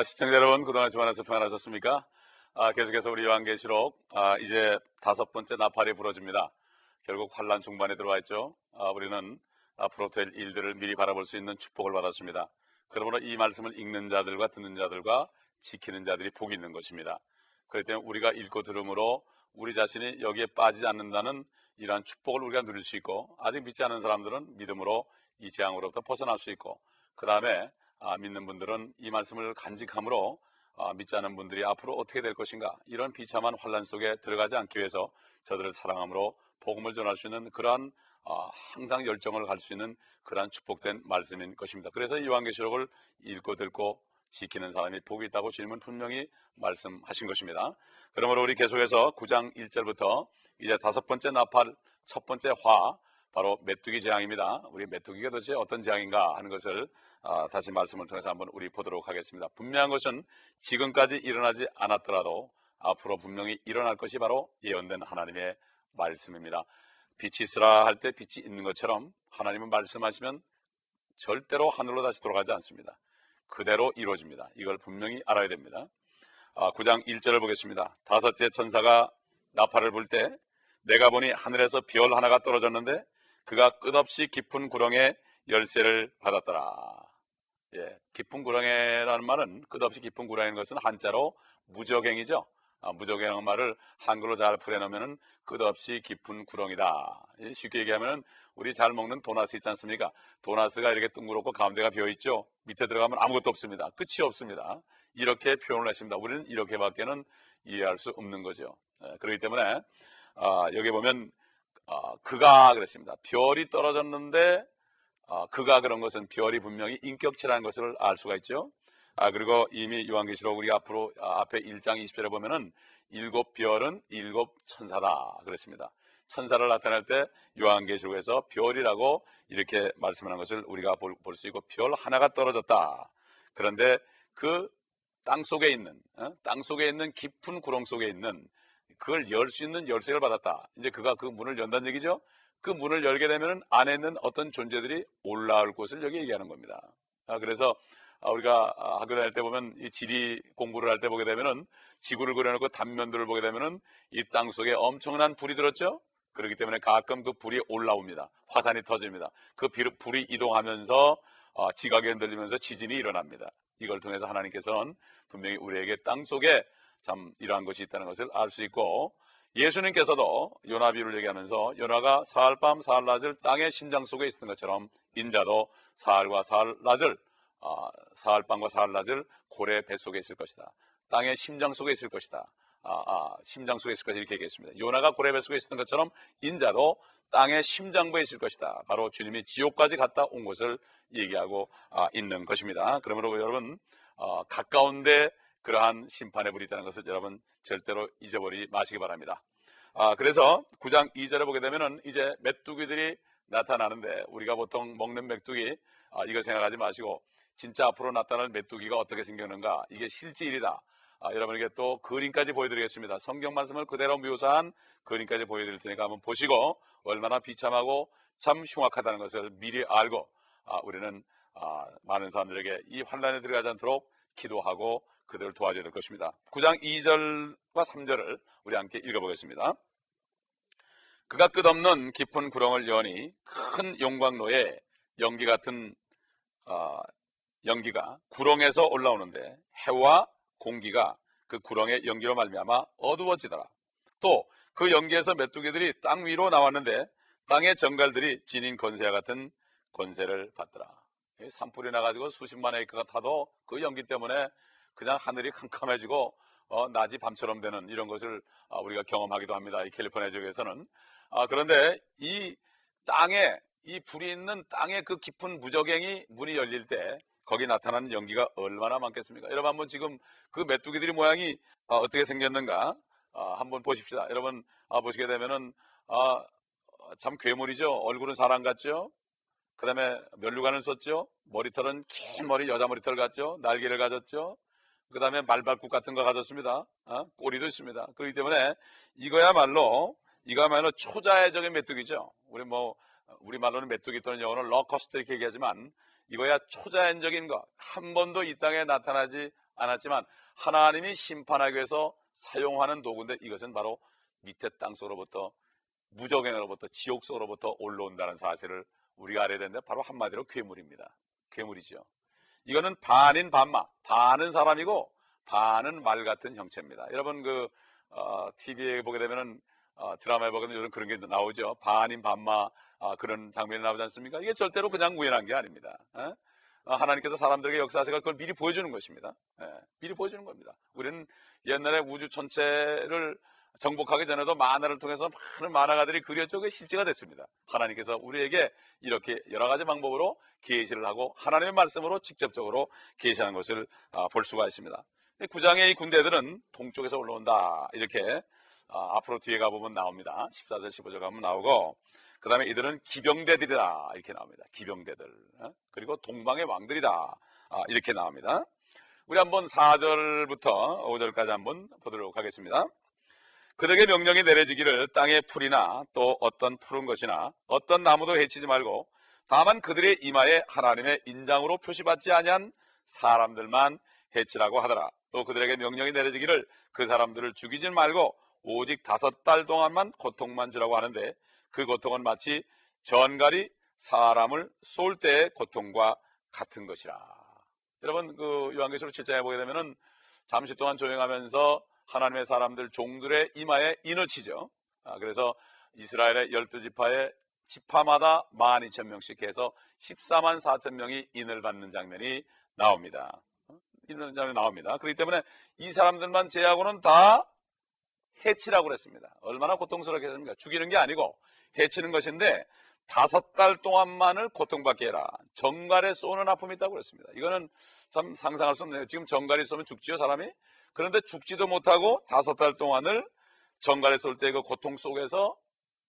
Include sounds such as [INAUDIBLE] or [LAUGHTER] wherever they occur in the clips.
아, 시청자 여러분, 그동안 주말에서 평안하셨습니까? 아, 계속해서 우리 요한계시록, 아, 이제 다섯 번째 나팔이 부러집니다. 결국 환란 중반에 들어와 있죠. 아, 우리는 앞으로 될 일들을 미리 바라볼 수 있는 축복을 받았습니다. 그러므로 이 말씀을 읽는 자들과 듣는 자들과 지키는 자들이 복이 있는 것입니다. 그렇기 때문에 우리가 읽고 들음으로 우리 자신이 여기에 빠지지 않는다는 이러한 축복을 우리가 누릴 수 있고 아직 믿지 않는 사람들은 믿음으로 이 재앙으로부터 벗어날 수 있고 그 다음에 아, 믿는 분들은 이 말씀을 간직함으로 아, 믿지 않은 분들이 앞으로 어떻게 될 것인가 이런 비참한 환란 속에 들어가지 않기 위해서 저들을 사랑함으로 복음을 전할 수 있는 그러한 아, 항상 열정을 갈 수 있는 그러한 축복된 말씀인 것입니다. 그래서 이 요한계시록을 읽고 듣고 지키는 사람이 복이 있다고 주님은 분명히 말씀하신 것입니다. 그러므로 우리 계속해서 9장 1절부터 이제 다섯 번째 나팔 첫 번째 화 바로 메뚜기 재앙입니다. 우리 메뚜기가 도대체 어떤 재앙인가 하는 것을 아, 다시 말씀을 통해서 한번 우리 보도록 하겠습니다. 분명한 것은 지금까지 일어나지 않았더라도 앞으로 분명히 일어날 것이 바로 예언된 하나님의 말씀입니다. 빛이 있으라 할 때 빛이 있는 것처럼 하나님은 말씀하시면 절대로 하늘로 다시 돌아가지 않습니다. 그대로 이루어집니다. 이걸 분명히 알아야 됩니다. 아, 9장 1절을 보겠습니다. 다섯째 천사가 나팔을 불 때 내가 보니 하늘에서 별 하나가 떨어졌는데 그가 끝없이 깊은 구렁에 열쇠를 받았더라. 예, 깊은 구렁에라는 말은 끝없이 깊은 구렁인 것은 한자로 무적행이죠. 아, 무적행 말을 한글로 잘 풀어놓으면 끝없이 깊은 구렁이다. 예, 쉽게 얘기하면 우리 잘 먹는 도나스 있지 않습니까? 도나스가 이렇게 둥그렇고 가운데가 비어 있죠. 밑에 들어가면 아무것도 없습니다. 끝이 없습니다. 이렇게 표현을 했습니다. 우리는 이렇게밖에는 이해할 수 없는 거죠. 예, 그렇기 때문에 아, 여기 보면 아, 그가 그랬습니다. 별이 떨어졌는데 아, 그가 그런 것은 별이 분명히 인격체라는 것을 알 수가 있죠. 아, 그리고 이미 요한계시록 우리 앞으로 아, 앞에 1장 20절에 보면은 일곱 별은 일곱 천사다 그랬습니다. 천사를 나타낼 때 요한계시록에서 별이라고 이렇게 말씀하는 것을 우리가 볼 수 있고 별 하나가 떨어졌다. 그런데 그 땅 속에 있는 어? 땅 속에 있는 깊은 구렁 속에 있는 그걸 열 수 있는 열쇠를 받았다. 이제 그가 그 문을 연다는 얘기죠. 그 문을 열게 되면 안에 있는 어떤 존재들이 올라올 곳을 여기 얘기하는 겁니다. 아, 그래서 아, 우리가 아, 학교 다닐 때 보면 이 지리 공부를 할 때 보게 되면은 지구를 그려놓고 단면들을 보게 되면은 이 땅 속에 엄청난 불이 들었죠. 그렇기 때문에 가끔 그 불이 올라옵니다. 화산이 터집니다. 그 불이 이동하면서 어, 지각이 흔들리면서 지진이 일어납니다. 이걸 통해서 하나님께서는 분명히 우리에게 땅 속에 참 이러한 것이 있다는 것을 알 수 있고 예수님께서도 요나비를 얘기하면서 요나가 사흘 밤 사흘 낮을 땅의 심장 속에 있는 것처럼 인자도 사흘과 사흘 낮을 어, 사흘 밤과 사흘 낮을 고래 뱃속에 있을 것이다. 땅의 심장 속에 있을 것이다. 아, 아, 심장 속에 있을 것이다 이렇게 얘기했습니다. 요나가 고래 뱃속에 있었던 것처럼 인자도 땅의 심장부에 있을 것이다. 바로 주님이 지옥까지 갔다 온 것을 얘기하고 아, 있는 것입니다. 그러므로 여러분 어, 가까운데 그러한 심판의 불이 있다는 것을 여러분 절대로 잊어버리지 마시기 바랍니다. 아, 그래서 9장 2절에 보게 되면은 이제 메뚜기들이 나타나는데 우리가 보통 먹는 메뚜기 아, 이거 생각하지 마시고 진짜 앞으로 나타날 메뚜기가 어떻게 생겼는가 이게 실질이다. 아, 여러분에게 또 그림까지 보여드리겠습니다. 성경 말씀을 그대로 묘사한 그림까지 보여드릴 테니까 한번 보시고 얼마나 비참하고 참 흉악하다는 것을 미리 알고 아, 우리는 아, 많은 사람들에게 이 환란에 들어가지 않도록 기도하고 그들을 도와줘야 될 것입니다. 9장 2절과 3절을 우리 함께 읽어보겠습니다. 그가 끝없는 깊은 구렁을 여니 큰 용광로에 연기 같은 어, 연기가 구렁에서 올라오는데 해와 공기가 그 구렁의 연기로 말미암아 어두워지더라. 또 그 연기에서 메뚜기들이 땅 위로 나왔는데 땅의 정갈들이 지닌 건세와 같은 건세를 받더라. 산불이 나가지고 수십만 에이커가 타도 그 연기 때문에 그냥 하늘이 캄캄해지고 어, 낮이 밤처럼 되는 이런 것을 어, 우리가 경험하기도 합니다. 이 캘리포니아 지역에서는. 아, 그런데 이 땅에 이 불이 있는 땅에 그 깊은 무적행이 문이 열릴 때 거기 나타나는 연기가 얼마나 많겠습니까? 여러분 한번 지금 그 메뚜기들이 모양이 어, 떻게 생겼는가 어, 한번 보십시다. 여러분 아, 보시게 되면은 아, 참 괴물이죠. 얼굴은 사람 같죠. 그 다음에 면류관을 썼죠. 머리털은 긴 머리 여자 머리털 같죠. 날개를 가졌죠. 그 다음에 말발굽 같은 걸 가졌습니다. 어? 꼬리도 있습니다. 그렇기 때문에 이거야말로 이거야말로 초자연적인 메뚜기죠. 우리 뭐 우리 말로는 메뚜기 또는 영어로 locust 이렇게 얘기하지만 이거야 초자연적인 거. 한 번도 이 땅에 나타나지 않았지만 하나님이 심판하기 위해서 사용하는 도구인데 이것은 바로 밑에 땅 속으로부터 무저갱으로부터 지옥 속으로부터 올라온다는 사실을 우리가 알아야 되는데 바로 한마디로 괴물입니다. 괴물이죠. 이거는 반인 반마, 반은 사람이고 반은 말 같은 형체입니다. 여러분 그 어, TV에 보게 되면은 어, 드라마에 보게 되면 그런 게 나오죠. 반인 반마 어, 그런 장면이 나오지 않습니까? 이게 절대로 그냥 우연한 게 아닙니다. 어? 어, 하나님께서 사람들에게 역사하셔서 그걸 미리 보여주는 것입니다. 예, 미리 보여주는 겁니다. 우리는 옛날에 우주 전체를 정복하기 전에도 만화를 통해서 많은 만화가들이 그려져 그 실제가 됐습니다. 하나님께서 우리에게 이렇게 여러 가지 방법으로 계시를 하고 하나님의 말씀으로 직접적으로 계시하는 것을 아, 볼 수가 있습니다. 구장의 이 군대들은 동쪽에서 올라온다 이렇게 아, 앞으로 뒤에 가보면 나옵니다. 14절 15절 가면 나오고 그 다음에 이들은 기병대들이다 이렇게 나옵니다. 기병대들 어? 그리고 동방의 왕들이다 아, 이렇게 나옵니다. 우리 한번 4절부터 5절까지 한번 보도록 하겠습니다. 그들에게 명령이 내려지기를 땅의 풀이나 또 어떤 푸른 것이나 어떤 나무도 해치지 말고 다만 그들의 이마에 하나님의 인장으로 표시받지 아니한 사람들만 해치라고 하더라. 또 그들에게 명령이 내려지기를 그 사람들을 죽이지 말고 오직 다섯 달 동안만 고통만 주라고 하는데 그 고통은 마치 전갈이 사람을 쏠 때의 고통과 같은 것이라. 여러분 그 요한계시록 7장에 보게 되면은 잠시 동안 조용하면서 하나님의 사람들 종들의 이마에 인을 치죠. 아, 그래서 이스라엘의 열두 지파의 지파마다 12,000명씩 해서 14만 4천 명이 인을 받는 장면이 나옵니다. 이런 장면이 나옵니다. 그렇기 때문에 이 사람들만 제하고는 다 해치라고 그랬습니다. 얼마나 고통스럽겠습니까? 죽이는 게 아니고 해치는 것인데 다섯 달 동안만을 고통받게 해라. 정갈에 쏘는 아픔이 있다고 그랬습니다. 이거는 참 상상할 수 없네요. 지금 정갈이 쏘면 죽지요, 사람이? 그런데 죽지도 못하고 다섯 달 동안을 정갈에 쏠 때 그 고통 속에서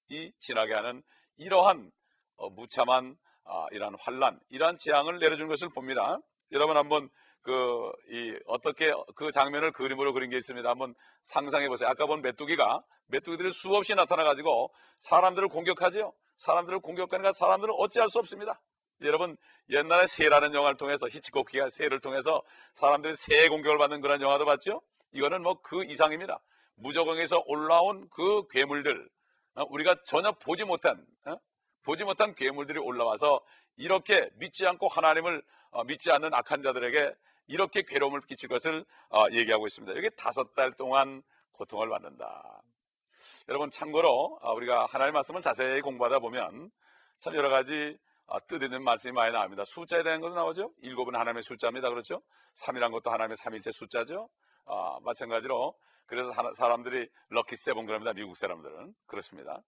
이 지나게 하는 이러한 어, 무참한 아, 이러한 환란, 이러한 재앙을 내려준 것을 봅니다. 여러분 한번 그, 이, 어떻게 그 장면을 그림으로 그린 게 있습니다. 한번 상상해 보세요. 아까 본 메뚜기가 메뚜기들이 수없이 나타나가지고 사람들을 공격하죠. 사람들을 공격하니까 사람들은 어찌할 수 없습니다. 여러분 옛날에 새라는 영화를 통해서 히치코키가 새를 통해서 사람들이 새 공격을 받는 그런 영화도 봤죠? 이거는 뭐 그 이상입니다. 무적응에서 올라온 그 괴물들 어, 우리가 전혀 보지 못한 어? 보지 못한 괴물들이 올라와서 이렇게 믿지 않고 하나님을 어, 믿지 않는 악한 자들에게 이렇게 괴로움을 끼칠 것을 얘기하고 있습니다. 여기 다섯 달 동안 고통을 받는다. 여러분 참고로 우리가 하나님의 말씀을 자세히 공부하다 보면 참 여러 가지 뜻 있는 말씀이 많이 나옵니다. 숫자에 대한 것도 나오죠. 일곱은 하나님의 숫자입니다. 그렇죠? 3이란 것도 하나님의 삼일째 숫자죠. 아, 마찬가지로 그래서 사람들이 럭키 세븐 그럽니다. 미국 사람들은 그렇습니다.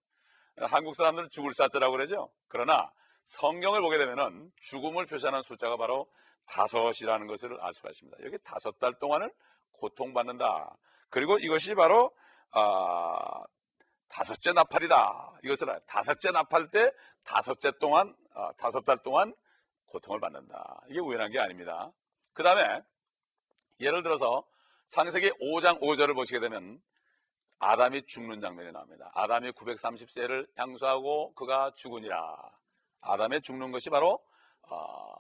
한국 사람들은 죽을 사자라고 그러죠. 그러나 성경을 보게 되면은 죽음을 표시하는 숫자가 바로 다섯이라는 것을 알 수가 있습니다. 여기 다섯 달 동안을 고통받는다. 그리고 이것이 바로 아, 다섯째 나팔이다. 이것을 다섯째 나팔 때 다섯째 동안 아, 다섯 달 동안 고통을 받는다. 이게 우연한 게 아닙니다. 그 다음에 예를 들어서 창세기 5장 5절을 보시게 되면 아담이 죽는 장면이 나옵니다. 아담이 930세를 향수하고 그가 죽으니라. 아담의 죽는 것이 바로 어,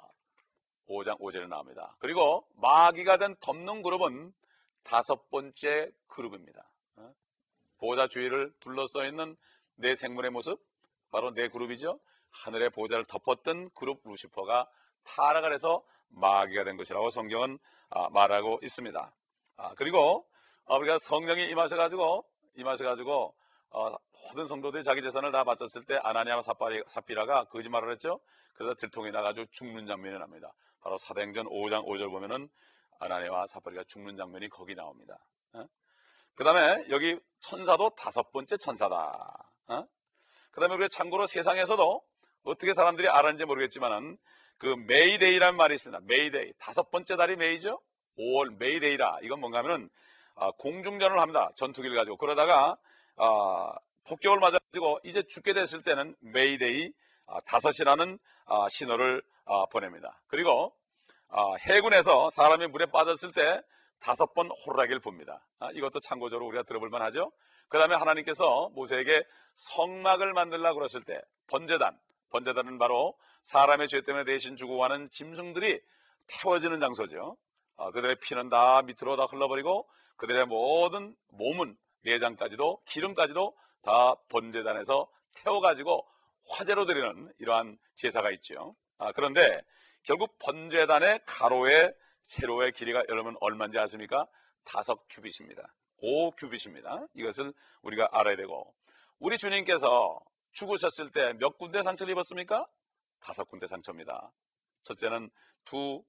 5장 5절에 나옵니다. 그리고 마귀가 된 덮는 그룹은 다섯 번째 그룹입니다. 어? 보호자 주위를 둘러싸 있는 내 생물의 모습, 바로 내 그룹이죠. 하늘의 보호자를 덮었던 그룹 루시퍼가 타락을 해서 마귀가 된 것이라고 성경은 아, 말하고 있습니다. 아, 그리고 어, 우리가 성령이 임하셔가지고 임하셔가지고 어, 모든 성도들이 자기 재산을 다 바쳤을 때 아나니아와 사피라가 거짓말을 했죠. 그래서 들통이 나가지고 죽는 장면이 납니다. 바로 사도행전 5장 5절 보면은 아나니아와 사파리가 죽는 장면이 거기 나옵니다. 어? 그 다음에 여기 천사도 다섯 번째 천사다. 어? 그 다음에 우리가 참고로 세상에서도 어떻게 사람들이 알았는지 모르겠지만은 그 메이데이라는 말이 있습니다. 메이데이. 다섯 번째 달이 May죠? 5월 메이데이라. 이건 뭔가 하면은 아, 공중전을 합니다. 전투기를 가지고. 그러다가 아, 폭격을 맞아가지고 이제 죽게 됐을 때는 메이데이 아, 다섯이라는 아, 신호를 아, 보냅니다. 그리고 아, 해군에서 사람이 물에 빠졌을 때 다섯 번 호루라기를 봅니다. 아, 이것도 참고적으로 우리가 들어볼 만하죠. 그 다음에 하나님께서 모세에게 성막을 만들라 그랬을 때 번제단, 번제단은 바로 사람의 죄 때문에 대신 죽어가는 짐승들이 태워지는 장소죠. 어, 그들의 피는 다 밑으로 다 흘러버리고 그들의 모든 몸은 내장까지도 기름까지도 다 번제단에서 태워가지고 화재로 드리는 이러한 제사가 있죠. 아, 그런데 결국 번제단의 가로의 세로의 길이가 여러분 얼마인지 아십니까? 다섯 큐빗입니다. 5큐빗입니다. 이것을 우리가 알아야 되고 우리 주님께서 죽으셨을 때 몇 군데 상처를 입었습니까? 다섯 군데 상처입니다. 첫째는 두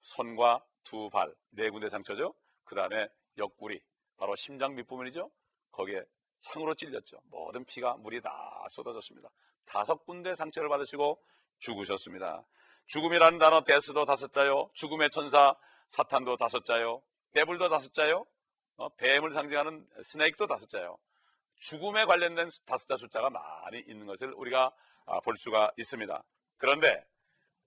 손과 두 발, 네 군데 상처죠. 그 다음에 옆구리, 바로 심장 밑부분이죠. 거기에 창으로 찔렸죠. 모든 피가 물이 다 쏟아졌습니다. 다섯 군데 상처를 받으시고 죽으셨습니다. 죽음이라는 단어 데스도 다섯 자요. 죽음의 천사 사탄도 다섯 자요. 데블도 다섯 자요. 어, 뱀을 상징하는 스네이크도 다섯 자요. 죽음에 관련된 다섯 자 숫자가 많이 있는 것을 우리가 아, 볼 수가 있습니다. 그런데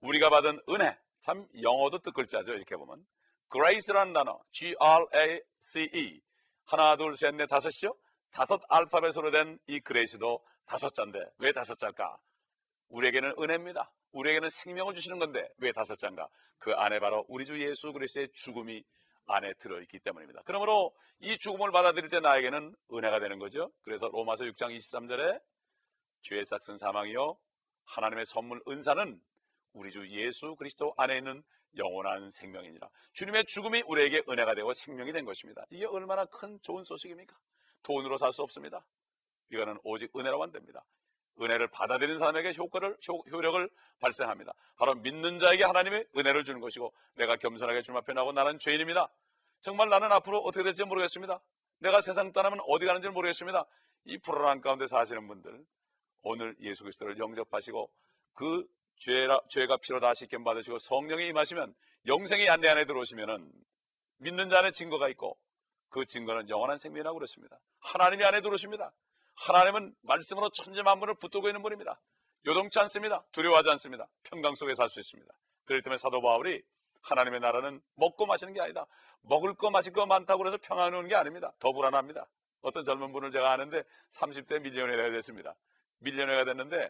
우리가 받은 은혜, 참 영어도 뜻글자죠. 이렇게 보면 grace라는 단어, G-R-A-C-E 하나, 둘, 셋, 넷, 다섯이죠. 다섯 알파벳으로 된 이 그레이스도 다섯 자인데 왜 다섯 자일까? 우리에게는 은혜입니다. 우리에게는 생명을 주시는 건데 왜 다섯 자인가? 그 안에 바로 우리 주 예수 그리스도의 죽음이 안에 들어있기 때문입니다. 그러므로 이 죽음을 받아들일 때 나에게는 은혜가 되는 거죠. 그래서 로마서 6장 23절에 죄의 싹슨 사망이요 하나님의 선물 은사는 우리 주 예수 그리스도 안에 있는 영원한 생명이니라. 주님의 죽음이 우리에게 은혜가 되고 생명이 된 것입니다. 이게 얼마나 큰 좋은 소식입니까? 돈으로 살 수 없습니다. 이거는 오직 은혜로만 됩니다. 은혜를 받아들이는 사람에게 효과를, 효, 력을 발생합니다. 바로 믿는 자에게 하나님의 은혜를 주는 것이고 내가 겸손하게 주님 앞에 나고 나는 죄인입니다. 정말 나는 앞으로 어떻게 될지 모르겠습니다. 내가 세상 떠나면 어디 가는지 모르겠습니다. 이 불안한 가운데 사시는 분들 오늘 예수 그리스도를 영접하시고 그 죄라, 죄가 피로 다 씻김 받으시고 성령이 임하시면 영생이 안내 안에 들어오시면은 믿는 자 안에 증거가 있고 그 증거는 영원한 생명이라고 그랬습니다. 하나님이 안에 들어오십니다. 하나님은 말씀으로 천재 만물을 붙들고 있는 분입니다. 요동치 않습니다. 두려워하지 않습니다. 평강 속에 살 수 있습니다. 그렇기 때문에 사도 바울이 하나님의 나라는 먹고 마시는 게 아니다. 먹을 거 마실 거 많다고 해서 평안을 오는 게 아닙니다. 더 불안합니다. 어떤 젊은 분을 제가 아는데 30대 밀리언회가 됐습니다. 밀리언회가 됐는데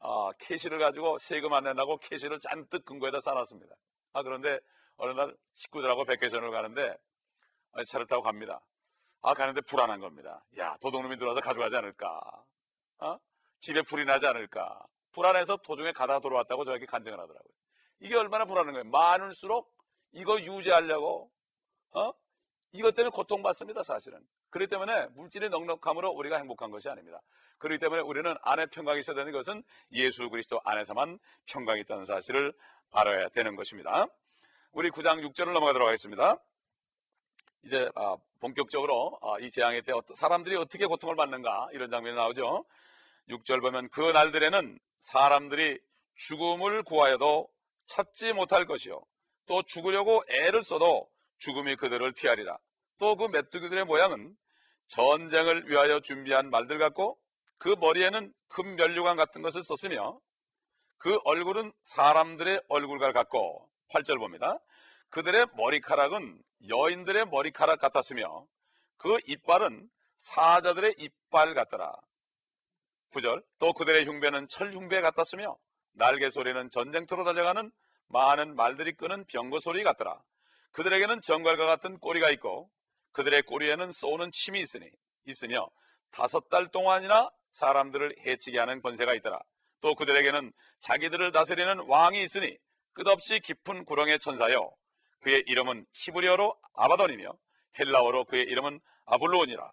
아, 캐시를 가지고 세금 안 낸다고 캐시를 잔뜩 근거에다 쌓아놨습니다. 아 그런데 어느 날 식구들하고 백회전을 가는데 차를 타고 갑니다. 아 가는데 불안한 겁니다. 야 도둑놈이 들어와서 가져가지 않을까? 어? 집에 불이 나지 않을까? 불안해서 도중에 가다가 돌아왔다고 저에게 간증을 하더라고요. 이게 얼마나 불안한 거예요. 많을수록 이거 유지하려고 어? 이것 때문에 고통받습니다, 사실은. 그렇기 때문에 물질의 넉넉함으로 우리가 행복한 것이 아닙니다. 그렇기 때문에 우리는 안에 평강이 있어야 되는 것은 예수 그리스도 안에서만 평강이 있다는 사실을 알아야 되는 것입니다. 우리 9장 6절을 넘어가도록 하겠습니다. 이제 아, 본격적으로 아, 이 재앙의 때 사람들이 어떻게 고통을 받는가 이런 장면이 나오죠. 6절 보면 그 날들에는 사람들이 죽음을 구하여도 찾지 못할 것이요. 또 죽으려고 애를 써도 죽음이 그들을 피하리라. 또 그 메뚜기들의 모양은 전쟁을 위하여 준비한 말들 같고 그 머리에는 금 면류관 같은 것을 썼으며 그 얼굴은 사람들의 얼굴과 같고 8절 봅니다. 그들의 머리카락은 여인들의 머리카락 같았으며 그 이빨은 사자들의 이빨 같더라. 9절 또 그들의 흉배는 철 흉배 같았으며 날개 소리는 전쟁터로 달려가는 많은 말들이 끄는 병거 소리 같더라. 그들에게는 정갈과 같은 꼬리가 있고 그들의 꼬리에는 쏘는 침이 있으니 있으며 다섯 달 동안이나 사람들을 해치게 하는 권세가 있더라. 또 그들에게는 자기들을 다스리는 왕이 있으니 끝없이 깊은 구렁의 천사요. 그의 이름은 히브리어로 아바돈이며 헬라어로 그의 이름은 아블로온이라.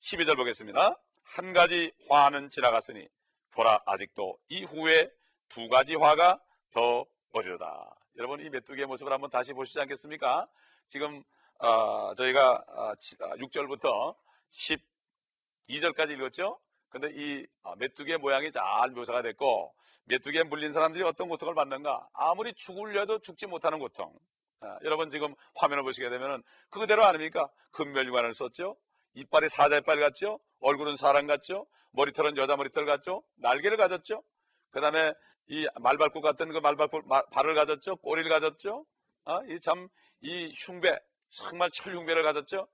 12절 보겠습니다. 한 가지 화는 지나갔으니 보라 아직도 이후에 두 가지 화가 더 어리로다. 여러분 이 메뚜기의 모습을 한번 다시 보시지 않겠습니까? 지금 어, 저희가 어, 6절부터 12절까지 읽었죠? 근데 이 어, 메뚜기의 모양이 잘 묘사가 됐고 메뚜기에 물린 사람들이 어떤 고통을 받는가? 아무리 죽으려도 죽지 못하는 고통. 아, 여러분 지금 화면을 보시게 되면 그대로 아닙니까? 금멸관을 썼죠. 이빨이 사자 이빨 같죠. 얼굴은 사람 같죠. 머리털은 여자 머리털 같죠. 날개를 가졌죠. 그 다음에 이 말발굽 같은 그 말발굽 발을 가졌죠. 꼬리를 가졌죠. 아, 이참이 흉배 정말 철흉배를 가졌죠.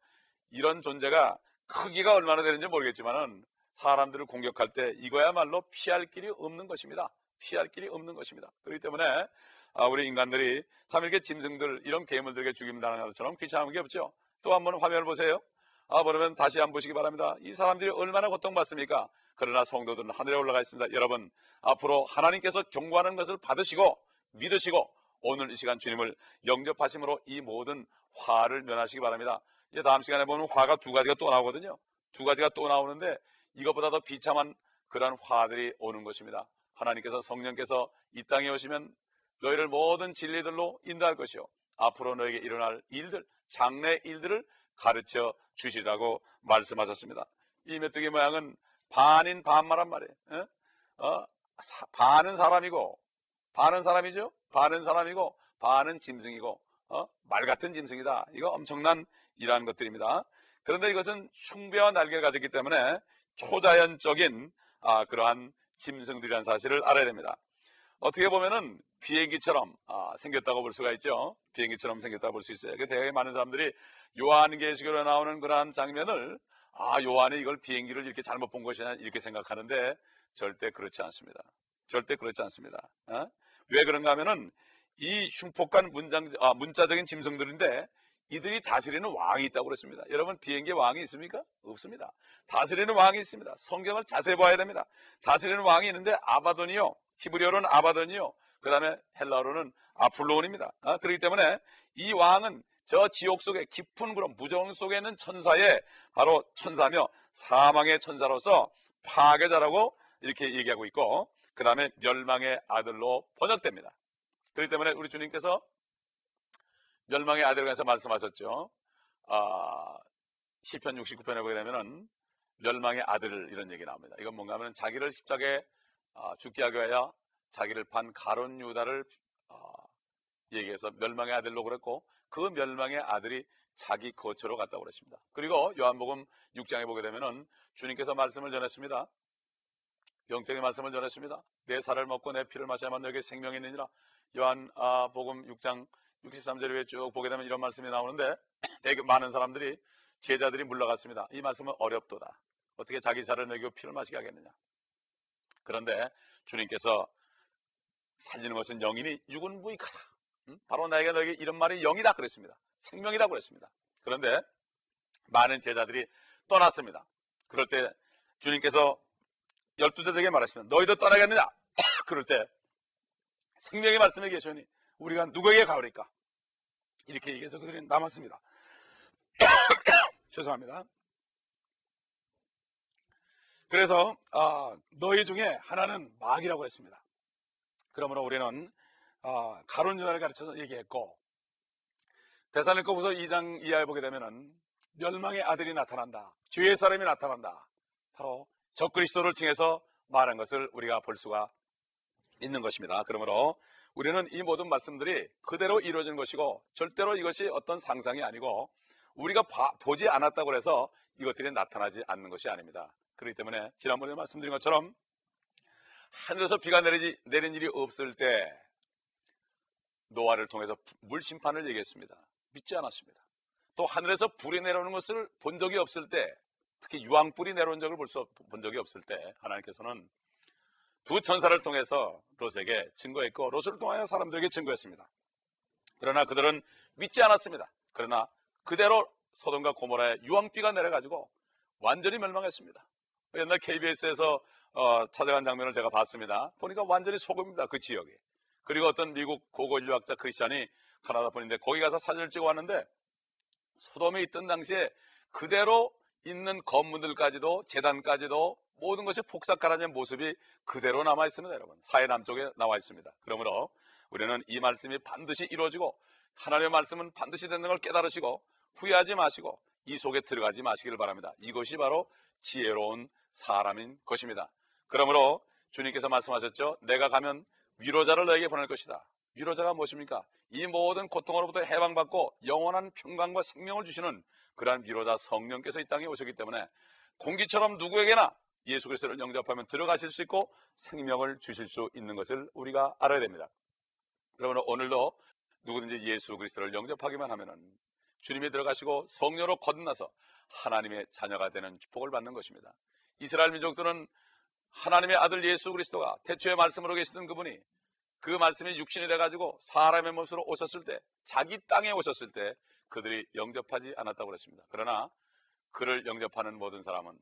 이런 존재가 크기가 얼마나 되는지 모르겠지만은 사람들을 공격할 때 이거야말로 피할 길이 없는 것입니다. 피할 길이 없는 것입니다. 그렇기 때문에 아, 우리 인간들이 참 이렇게 짐승들 이런 괴물들에게 죽임당하는 것처럼 귀찮은 게 없죠. 또 한번 화면을 보세요. 아, 그러면 다시 한번 보시기 바랍니다. 이 사람들이 얼마나 고통받습니까? 그러나 성도들은 하늘에 올라가 있습니다. 여러분, 앞으로 하나님께서 경고하는 것을 받으시고 믿으시고 오늘 이 시간 주님을 영접하심으로 이 모든 화를 면하시기 바랍니다. 이제 다음 시간에 보면 화가 두 가지가 또 나오거든요. 두 가지가 또 나오는데 이것보다 더 비참한 그러한 화들이 오는 것입니다. 하나님께서 성령께서 이 땅에 오시면 너희를 모든 진리들로 인도할 것이요. 앞으로 너에게 일어날 일들, 장래 일들을 가르쳐 주시라고 말씀하셨습니다. 이 메뚜기 모양은 반인 반말한 말이에요. 어? 어? 사, 반은 사람이고, 반은 사람이죠? 반은 사람이고, 반은 짐승이고, 어? 말 같은 짐승이다. 이거 엄청난 이러한 것들입니다. 그런데 이것은 숭배와 날개를 가졌기 때문에 초자연적인 아, 그러한 짐승들이라는 사실을 알아야 됩니다. 어떻게 보면은 비행기처럼 아, 생겼다고 볼 수가 있죠. 비행기처럼 생겼다고 볼 수 있어요. 그 되게 많은 사람들이 요한계시록에 나오는 그러한 장면을 아 요한이 이걸 비행기를 이렇게 잘못 본 것이냐 이렇게 생각하는데 절대 그렇지 않습니다. 절대 그렇지 않습니다. 어? 왜 그런가 하면은 이 흉폭한 문장, 아, 문자적인 짐승들인데 이들이 다스리는 왕이 있다고 그랬습니다. 여러분 비행기에 왕이 있습니까? 없습니다. 다스리는 왕이 있습니다. 성경을 자세히 봐야 됩니다. 다스리는 왕이 있는데 아바돈이요. 히브리어로는 아바돈이요. 그 다음에 헬라어로는 아플로온입니다. 아, 그렇기 때문에 이 왕은 저 지옥 속에 깊은 그런 무정 속에 있는 천사의 바로 천사며 사망의 천사로서 파괴자라고 이렇게 얘기하고 있고 그 다음에 멸망의 아들로 번역됩니다. 그렇기 때문에 우리 주님께서 멸망의 아들에 관해서 말씀하셨죠. 아, 시편 69편에 보게 되면은 멸망의 아들 이런 얘기 나옵니다. 이건 뭔가 하면 자기를 십자가에 아, 죽게 하기 위하여 자기를 판 가론 유다를 아, 얘기해서 멸망의 아들로 그랬고 그 멸망의 아들이 자기 거처로 갔다고 그랬습니다. 그리고 요한복음 6장에 보게 되면은 주님께서 말씀을 전했습니다. 영적인 말씀을 전했습니다. 내 살을 먹고 내 피를 마셔야만 너에게 생명이 있느니라. 요한복음 6장 63절에 쭉 보게 되면 이런 말씀이 나오는데 [CLEARS THROAT] 되게 많은 사람들이 제자들이 물러갔습니다. 이 말씀은 어렵도다. 어떻게 자기 살을 먹이고 피를 마시게 하겠느냐. 그런데 주님께서 살리는 것은 영이니 육은 무익하다. 바로 나에게 너에게 이런 말이 영이다 그랬습니다. 생명이다 그랬습니다. 그런데 많은 제자들이 떠났습니다. 그럴 때 주님께서 열두 제자에게 말하시면 너희도 떠나겠느냐? [COUGHS] 그럴 때 생명의 말씀에 계시니 우리가 누구에게 가오리까? 이렇게 얘기해서 그들이 남았습니다. [COUGHS] 죄송합니다. 그래서 어, 너희 중에 하나는 마귀라고 했습니다. 그러므로 우리는 어, 가론 유다를 가르쳐서 얘기했고 대사님거부서 2장 이하에 보게 되면은 멸망의 아들이 나타난다. 죄의 사람이 나타난다. 바로 적그리스도를 칭해서 말한 것을 우리가 볼 수가 있는 것입니다. 그러므로 우리는 이 모든 말씀들이 그대로 이루어진 것이고 절대로 이것이 어떤 상상이 아니고 우리가 봐, 보지 않았다고 해서 이것들이 나타나지 않는 것이 아닙니다. 그렇기 때문에 지난번에 말씀드린 것처럼 하늘에서 비가 내리지, 내린 일이 없을 때 노아를 통해서 물 심판을 얘기했습니다. 믿지 않았습니다. 또 하늘에서 불이 내려오는 것을 본 적이 없을 때 특히 유황불이 내려온 적을 볼 수 본 적이 없을 때 하나님께서는 두 천사를 통해서 롯에게 증거했고 롯을 통하여 사람들에게 증거했습니다. 그러나 그들은 믿지 않았습니다. 그러나 그대로 소돔과 고모라에 유황비가 내려가지고 완전히 멸망했습니다. 옛날 KBS에서 어, 찾아간 장면을 제가 봤습니다. 보니까 완전히 소금입니다. 그 지역이. 그리고 어떤 미국 고고 인류학자 크리스찬이 카나다 분인데 거기 가서 사진을 찍어 왔는데 소돔에 있던 당시에 그대로 있는 건물들까지도 재단까지도 모든 것이 폭삭가라진 모습이 그대로 남아 있습니다, 여러분. 사해 남쪽에 나와 있습니다. 그러므로 우리는 이 말씀이 반드시 이루어지고 하나님의 말씀은 반드시 되는 걸 깨달으시고 후회하지 마시고 이 속에 들어가지 마시기를 바랍니다. 이것이 바로 지혜로운 사람인 것입니다. 그러므로 주님께서 말씀하셨죠. 내가 가면 위로자를 너에게 보낼 것이다. 위로자가 무엇입니까? 이 모든 고통으로부터 해방받고 영원한 평강과 생명을 주시는 그러한 위로자 성령께서 이 땅에 오셨기 때문에 공기처럼 누구에게나 예수 그리스도를 영접하면 들어가실 수 있고 생명을 주실 수 있는 것을 우리가 알아야 됩니다. 그러면 오늘도 누구든지 예수 그리스도를 영접하기만 하면은 주님이 들어가시고 성령으로 거듭나서 하나님의 자녀가 되는 축복을 받는 것입니다. 이스라엘 민족들은 하나님의 아들 예수 그리스도가 태초의 말씀으로 계시던 그분이 그 말씀이 육신이 돼가지고 사람의 모습으로 오셨을 때 자기 땅에 오셨을 때 그들이 영접하지 않았다고 그랬습니다. 그러나 그를 영접하는 모든 사람은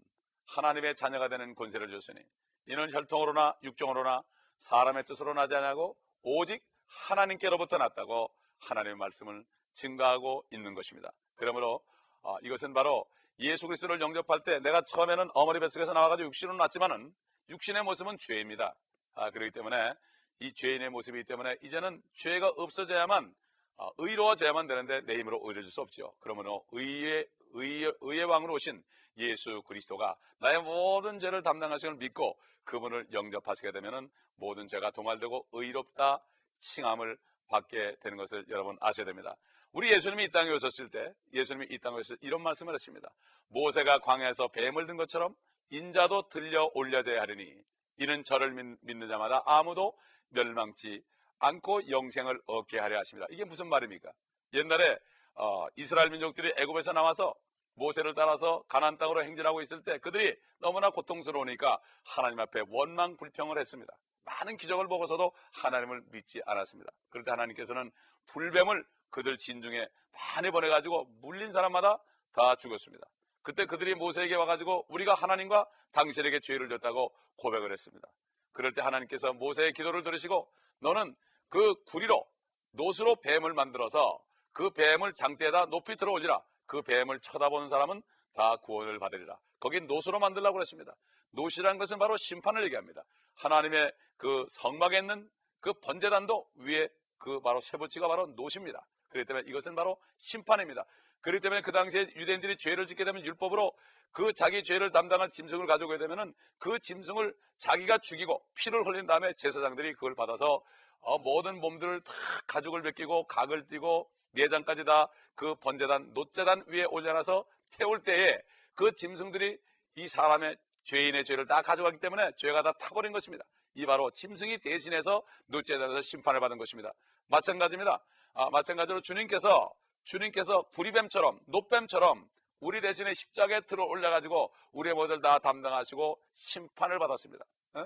하나님의 자녀가 되는 권세를 줬으니 이는 혈통으로나 육정으로나 사람의 뜻으로 나지 않고 오직 하나님께로부터 났다고 하나님의 말씀을 증가하고 있는 것입니다. 그러므로 어, 이것은 바로 예수 그리스도를 영접할 때 내가 처음에는 어머니 뱃속에서 나와가지고 육신으로 났지만은 육신의 모습은 죄입니다. 아, 그렇기 때문에 이 죄인의 모습이기 때문에 이제는 죄가 없어져야만 어, 의로워져야만 되는데 내 힘으로 의로워질 수 없죠. 그러므로 의의, 의의, 의의 왕으로 오신 예수 그리스도가 나의 모든 죄를 담당하시는 걸 믿고 그분을 영접하시게 되면 모든 죄가 도말되고 의롭다 칭함을 받게 되는 것을 여러분 아셔야 됩니다. 우리 예수님이 이 땅에 오셨을 때 예수님이 이 땅에 오셨을 때 이런 말씀을 했습니다. 모세가 광야에서 뱀을 든 것처럼 인자도 들려 올려져야 하리니 이는 저를 믿는 자마다 아무도 멸망치 않고 영생을 얻게 하려 하십니다. 이게 무슨 말입니까? 옛날에 어, 이스라엘 민족들이 애굽에서 나와서 모세를 따라서 가나안 땅으로 행진하고 있을 때 그들이 너무나 고통스러우니까 하나님 앞에 원망 불평을 했습니다. 많은 기적을 보고서도 하나님을 믿지 않았습니다. 그럴 때 하나님께서는 불뱀을 그들 진중에 많이 보내가지고 물린 사람마다 다 죽었습니다. 그때 그들이 모세에게 와가지고 우리가 하나님과 당신에게 죄를 졌다고 고백을 했습니다. 그럴 때 하나님께서 모세의 기도를 들으시고 너는 그 구리로 노스로 뱀을 만들어서 그 뱀을 장대에다 높이 들어 올리라. 그 뱀을 쳐다보는 사람은 다 구원을 받으리라. 거긴 노스로 만들라고 그랬습니다. 노시라는 것은 바로 심판을 얘기합니다. 하나님의 그 성막에 있는 그 번제단도 위에 그 바로 쇠붙이가 바로 노시입니다. 그렇기 때문에 이것은 바로 심판입니다. 그렇기 때문에 그 당시에 유대인들이 죄를 짓게 되면 율법으로 그 자기 죄를 담당할 짐승을 가져오게 되면은 그 짐승을 자기가 죽이고 피를 흘린 다음에 제사장들이 그걸 받아서 어, 모든 몸들을 다 가죽을 벗기고 각을 띠고 내장까지 다 그 번제단 노제단 위에 올려놔서 태울 때에 그 짐승들이 이 사람의 죄인의 죄를 다 가져가기 때문에 죄가 다 타버린 것입니다. 이 바로 짐승이 대신해서 노제단에서 심판을 받은 것입니다. 마찬가지입니다. 아, 마찬가지로 주님께서 주님께서 구리뱀처럼 노뱀처럼 우리 대신에 십자가에 들어 올려가지고 우리의 모델 다 담당하시고 심판을 받았습니다. 에?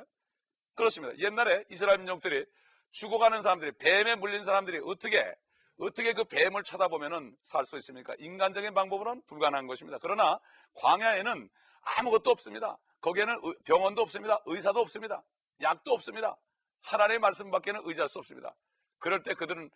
그렇습니다. 옛날에 이스라엘 민족들이 죽어가는 사람들이 뱀에 물린 사람들이 어떻게 어떻게 그 뱀을 쳐다보면은 살 수 있습니까? 인간적인 방법으로는 불가능한 것입니다. 그러나 광야에는 아무것도 없습니다. 거기에는 병원도 없습니다. 의사도 없습니다. 약도 없습니다. 하나님의 말씀밖에는 의지할 수 없습니다. 그럴 때 그들은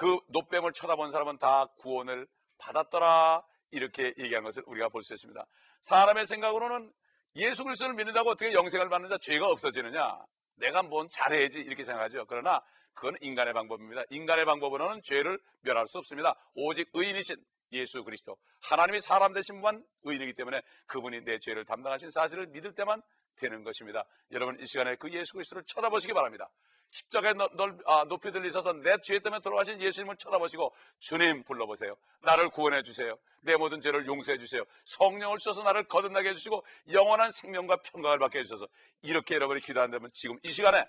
그 노뱀을 쳐다본 사람은 다 구원을 받았더라 이렇게 얘기한 것을 우리가 볼 수 있습니다. 사람의 생각으로는 예수 그리스도를 믿는다고 어떻게 영생을 받는 자 죄가 없어지느냐? 내가 뭔 잘해야지 이렇게 생각하죠. 그러나 그건 인간의 방법입니다. 인간의 방법으로는 죄를 멸할 수 없습니다. 오직 의인이신 예수 그리스도 하나님이 사람 되신 분 의인이기 때문에 그분이 내 죄를 담당하신 사실을 믿을 때만 되는 것입니다. 여러분 이 시간에 그 예수 그리스도를 쳐다보시기 바랍니다. 십자가에 넓, 아, 높이 들리셔서 내 죄 때문에 돌아가신 예수님을 쳐다보시고 주님 불러보세요. 나를 구원해 주세요. 내 모든 죄를 용서해 주세요. 성령을 주셔서 나를 거듭나게 해주시고 영원한 생명과 평강을 받게 해주셔서 이렇게 여러분이 기도한다면 지금 이 시간에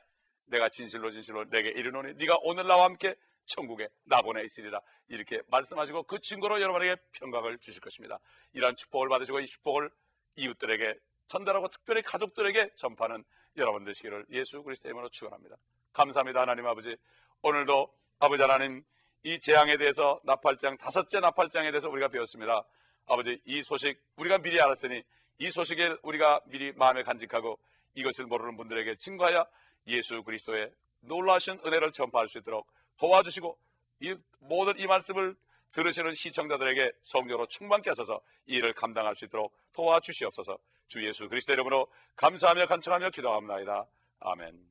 내가 진실로 진실로 내게 이르노니 네가 오늘 나와 함께 천국에 나보내 있으리라 이렇게 말씀하시고 그 증거로 여러분에게 평강을 주실 것입니다. 이러한 축복을 받으시고 이 축복을 이웃들에게 전달하고 특별히 가족들에게 전파하는 여러분 되시기를 예수 그리스도의 이름으로 축원합니다. 감사합니다 하나님 아버지 오늘도 아버지 하나님 이 재앙에 대해서 나팔장 다섯째 나팔장에 대해서 우리가 배웠습니다. 아버지 이 소식 우리가 미리 알았으니 이 소식을 우리가 미리 마음에 간직하고 이것을 모르는 분들에게 증거하여 예수 그리스도의 놀라신 은혜를 전파할 수 있도록 도와주시고 이 모든 이 말씀을 들으시는 시청자들에게 성령으로 충만케 하셔서 이 일을 감당할 수 있도록 도와주시옵소서 주 예수 그리스도 이름으로 감사하며 간청하며 기도합니다. 아멘.